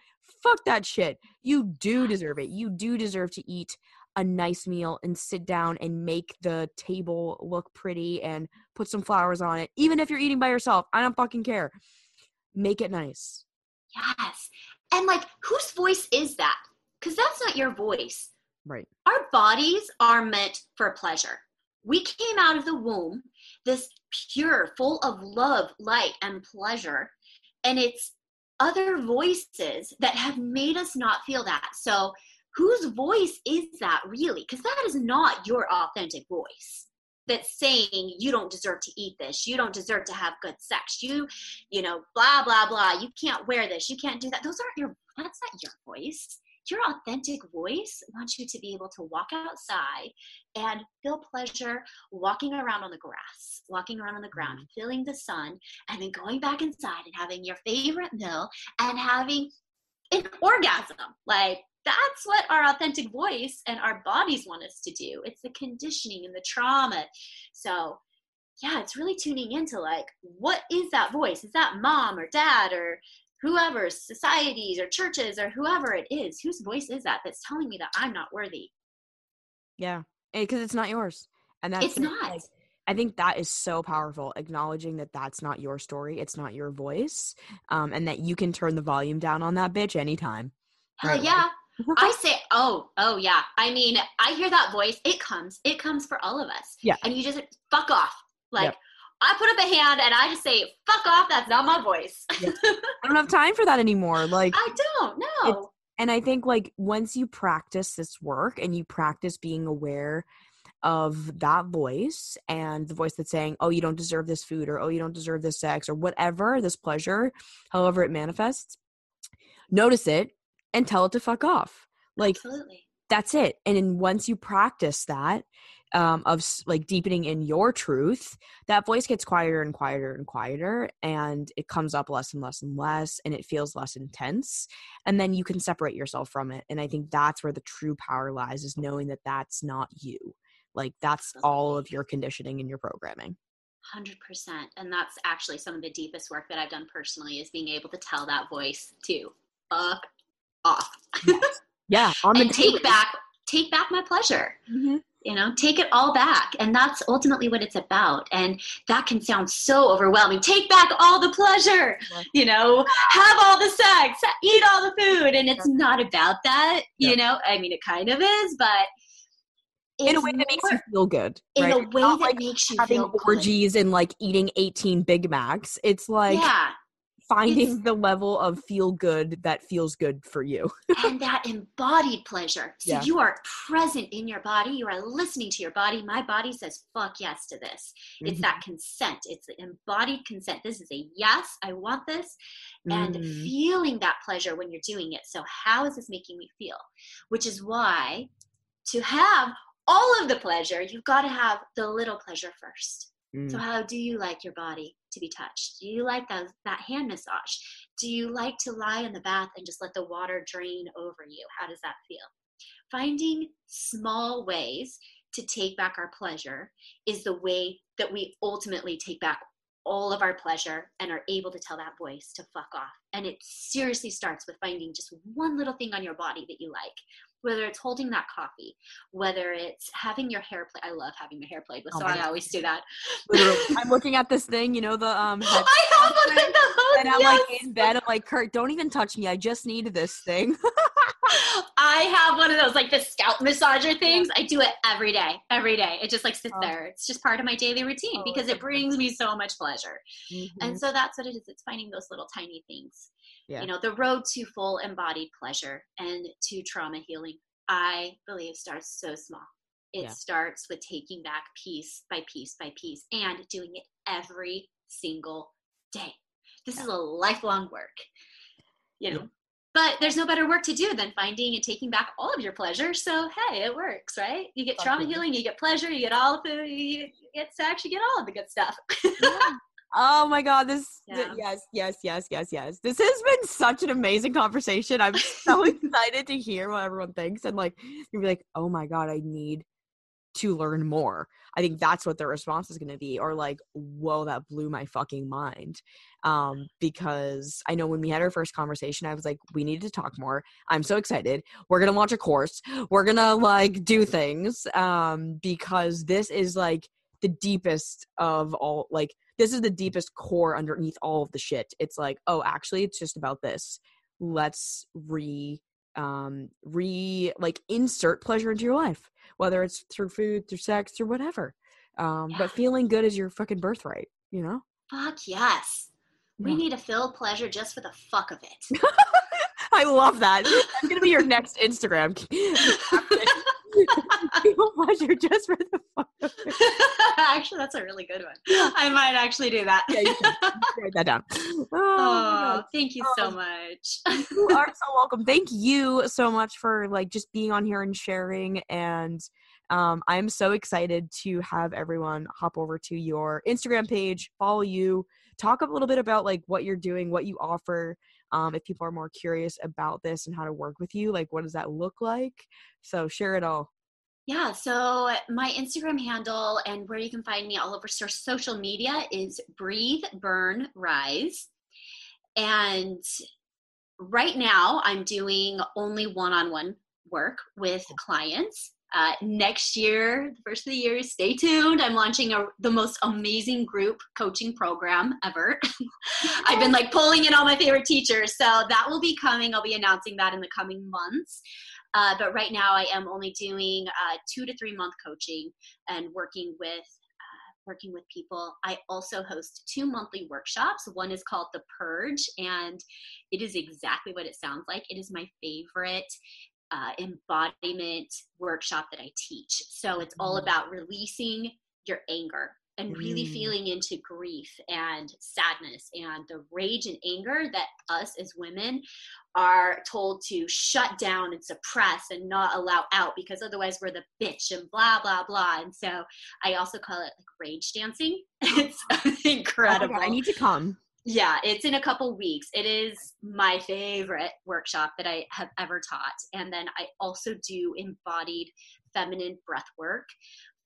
fuck that shit. You do deserve it. You do deserve to eat a nice meal and sit down and make the table look pretty and put some flowers on it. Even if you're eating by yourself, I don't fucking care. Make it nice. Yes. And like, whose voice is that? Because that's not your voice. Right. Our bodies are meant for pleasure. We came out of the womb this pure, full of love, light, and pleasure. And it's other voices that have made us not feel that. So, whose voice is that really? Because that is not your authentic voice that's saying you don't deserve to eat this you don't deserve to have good sex you you know blah blah blah you can't wear this you can't do that those aren't your that's not your voice your authentic voice wants you to be able to walk outside and feel pleasure walking around on the grass, walking around on the ground, mm-hmm. feeling the sun, and then going back inside and having your favorite meal and having an orgasm. Like, that's what our authentic voice and our bodies want us to do. It's the conditioning and the trauma. So, yeah, it's really tuning into like, what is that voice? Is that mom or dad or whoever, societies or churches or whoever it is, whose voice is that that's telling me that I'm not worthy? Yeah, because it's not yours, and that's it's not. Like, I think that is so powerful, acknowledging that that's not your story, it's not your voice, um, and that you can turn the volume down on that bitch anytime. Hell right? yeah. I [LAUGHS] say, oh, oh yeah. I mean, I hear that voice. It comes. It comes for all of us. Yeah. And you just fuck off. Like, yep. I put up a hand and I just say, fuck off, that's not my voice. [LAUGHS] I don't have time for that anymore. Like I don't, no. And I think like once you practice this work and you practice being aware of that voice and the voice that's saying, oh, you don't deserve this food or oh, you don't deserve this sex or whatever, this pleasure, however it manifests, notice it and tell it to fuck off. Like, Absolutely. that's it. And then once you practice that, um, of like deepening in your truth, that voice gets quieter and quieter and quieter, and it comes up less and less and less, and it feels less intense. And then you can separate yourself from it. And I think that's where the true power lies is knowing that that's not you. Like that's all of your conditioning and your programming. 100% and that's actually some of the deepest work that i've done personally is being able to tell that voice to fuck off. Yeah. [LAUGHS] On and take back take back my pleasure. Mm-hmm. You know take it all back. And that's ultimately what it's about. And that can sound so overwhelming. Take back all the pleasure you know have all the sex eat all the food. And it's not about that you know. I mean it kind of is but in a way that makes you feel good in right? a way that like makes you having feel orgies good. and like eating 18 big macs. It's like yeah finding it's, the level of feel good that feels good for you. [LAUGHS] and that embodied pleasure. So yeah. you are present in your body, you are listening to your body. My body says, fuck yes to this. Mm-hmm. It's that mm-hmm. consent, it's the embodied consent. This is a yes, I want this. And mm. feeling that pleasure when you're doing it. So, how is this making me feel? Which is why to have all of the pleasure, you've got to have the little pleasure first. Mm. So, how do you like your body to be touched? Do you like that, that hand massage? Do you like to lie in the bath and just let the water drain over you? How does that feel? Finding small ways to take back our pleasure is the way that we ultimately take back all of our pleasure and are able to tell that voice to fuck off. And it seriously starts with finding just one little thing on your body that you like. Whether it's holding that coffee, whether it's having your hair play. I love having my hair played with, Oh so I God. always do that. [LAUGHS] I'm looking at this thing, you know, the um I have one of those. and I'm yes. like in bed. I'm like, Kurt, don't even touch me. I just need this thing. [LAUGHS] I have one of those like the scalp massager things. I do it every day, every day. It just like sits Oh. there. It's just part of my daily routine Oh, because it brings me so much pleasure. Mhm. And so that's what it is. It's finding those little tiny things. Yeah. You know, the road to full embodied pleasure and to trauma healing, I believe starts so small. It Yeah. starts with taking back piece by piece by piece and doing it every single day. This is a lifelong work. You know. Yeah. But there's no better work to do than finding and taking back all of your pleasure. So hey, it works, right? You get trauma healing, you get pleasure, you get all of the, you get to actually get all of the good stuff. Yeah. [LAUGHS] Oh my god, this th- yes, yes, yes, yes, yes. This has been such an amazing conversation. I'm so [LAUGHS] excited to hear what everyone thinks and like you'll be like, "Oh my god, I need to learn more." I think that's what the response is going to be or like, "Whoa, that blew my fucking mind." Um because I know when we had our first conversation, I was like, "We need to talk more." I'm so excited. We're going to launch a course. We're going to like do things um because this is like the deepest of all like this is the deepest core underneath all of the shit. It's like, oh, actually, it's just about this. Let's re um re like insert pleasure into your life, whether it's through food, through sex, through whatever. Um, Yeah. but feeling good is your fucking birthright, you know? Fuck yes. We need to feel pleasure just for the fuck of it. [LAUGHS] I love that. I'm gonna be your next Instagram. [LAUGHS] [LAUGHS] [LAUGHS] Feel pleasure just for the of it. [LAUGHS] actually, that's a really good one. I might actually do that. Yeah, you can. Write that down. [LAUGHS] Oh. Oh, thank you so much. you are so welcome. Thank you so much for like just being on here and sharing. And um, I'm so excited to have everyone hop over to your Instagram page, follow you, talk a little bit about like what you're doing, what you offer. Um, if people are more curious about this and how to work with you, like what does that look like? So share it all. Yeah, so my Instagram handle and where you can find me all over social media is Breathe, Burn, Rise. And right now, I'm doing only one on one work with clients. Uh, next year, the first of the year, stay tuned. I'm launching a, the most amazing group coaching program ever. [LAUGHS] I've been like pulling in all my favorite teachers. So that will be coming. I'll be announcing that in the coming months. Uh, but right now, I am only doing uh, two to three month coaching and working with uh, working with people. I also host two monthly workshops. One is called The Purge, and it is exactly what it sounds like. It is my favorite uh, embodiment workshop that I teach. So it's all Mm. about releasing your anger and really Mm. feeling into grief and sadness and the rage and anger that us as women are told to shut down and suppress and not allow out because otherwise we're the bitch and blah blah blah and so i also call it like rage dancing [LAUGHS] it's Oh incredible God, I need to come. Yeah, it's in a couple weeks. It is my favorite workshop that I have ever taught. And then I also do embodied feminine breath work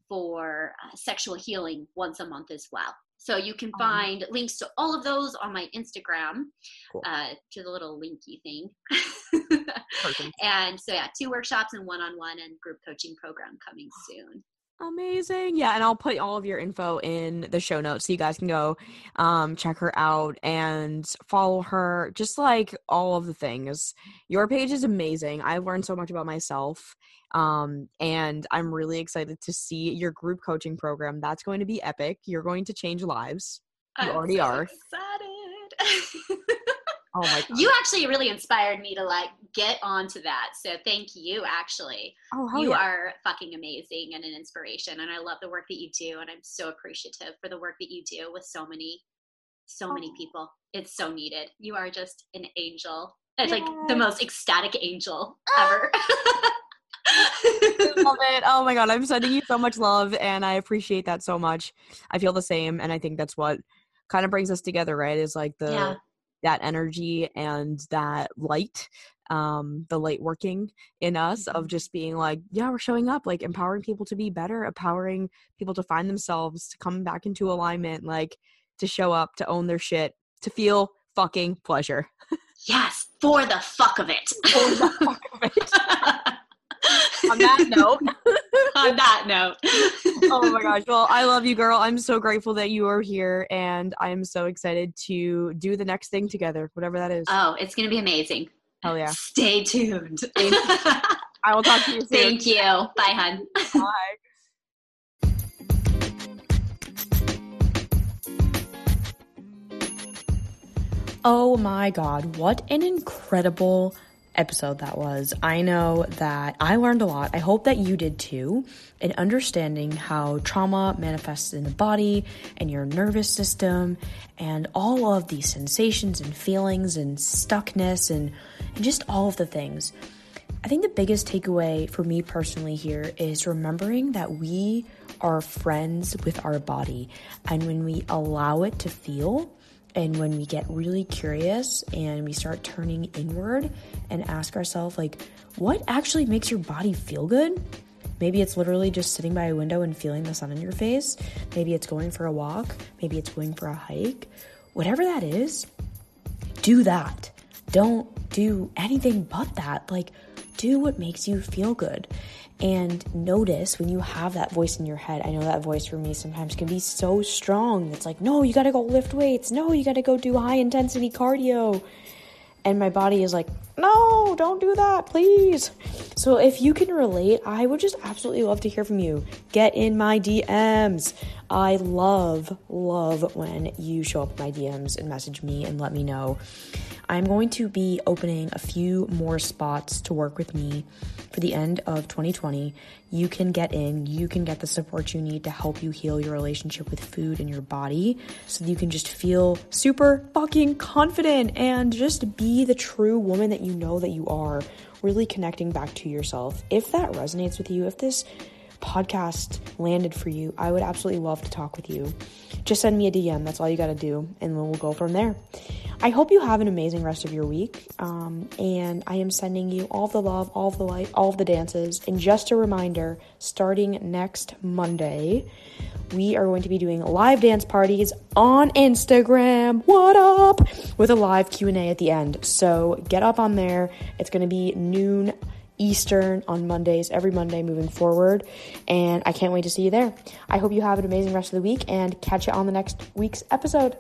for uh, sexual healing once a month as well. So you can find links to all of those on my Instagram, Cool. uh, to the little linky thing. [LAUGHS] And so yeah, two workshops and one-on-one and group coaching program coming soon. Amazing. Yeah, and I'll put all of your info in the show notes so you guys can go um check her out and follow her just like all of the things. Your page is amazing. I've learned so much about myself. Um and I'm really excited to see your group coaching program. That's going to be epic. You're going to change lives. You I'm already so are. Excited. [LAUGHS] Oh my god. you actually really inspired me to like get onto that. So thank you actually. oh, you yeah. are fucking amazing and an inspiration and I love the work that you do and I'm so appreciative for the work that you do with so many so many people. It's so needed. You are just an angel. It's like the most ecstatic angel Ah. ever. [LAUGHS] love it. Oh my god, I'm sending you so much love and I appreciate that so much. I feel the same and I think that's what kind of brings us together, right? Is like the Yeah. That energy and that light um the light working in us of Mhm. just being like yeah we're showing up like empowering people to be better empowering people to find themselves to come back into alignment like to show up to own their shit to feel fucking pleasure Yes, for the fuck of it. [LAUGHS] on that note [LAUGHS] On that note. oh my gosh. Well, I love you, girl. I'm so grateful that you are here, and I'm so excited to do the next thing together, whatever that is. Oh, it's going to be amazing. Hell yeah. Stay tuned. [LAUGHS] I will talk to you soon. Thank you. Bye, hun. Bye. Oh my God, what an incredible episode that was. I know that I learned a lot. I hope that you did too, in understanding how trauma manifests in the body and your nervous system and all of these sensations and feelings and stuckness and, and just all of the things. I think the biggest takeaway for me personally here is remembering that we are friends with our body. And when we allow it to feel, and when we get really curious and we start turning inward and ask ourselves, like, what actually makes your body feel good? Maybe it's literally just sitting by a window and feeling the sun in your face. Maybe it's going for a walk. Maybe it's going for a hike. Whatever that is, do that. Don't do anything but that. Like, do what makes you feel good. And notice when you have that voice in your head. I know that voice for me sometimes can be so strong. It's like, no, you gotta go lift weights. No, you gotta go do high intensity cardio. And my body is like, no, don't do that, please. So if you can relate, I would just absolutely love to hear from you. Get in my DMs. I love, love when you show up my DMs and message me and let me know. I'm going to be opening a few more spots to work with me for the end of 2020. You can get in, you can get the support you need to help you heal your relationship with food and your body so that you can just feel super fucking confident and just be the true woman that you know that you are, really connecting back to yourself. If that resonates with you, if this podcast landed for you, I would absolutely love to talk with you. Just send me a DM. That's all you got to do, and we'll go from there. I hope you have an amazing rest of your week. Um, and I am sending you all the love, all the light, all the dances. And just a reminder, starting next Monday, we are going to be doing live dance parties on Instagram. What up? With a live Q&A at the end. So get up on there. It's going to be noon Eastern on Mondays, every Monday moving forward. And I can't wait to see you there. I hope you have an amazing rest of the week and catch you on the next week's episode.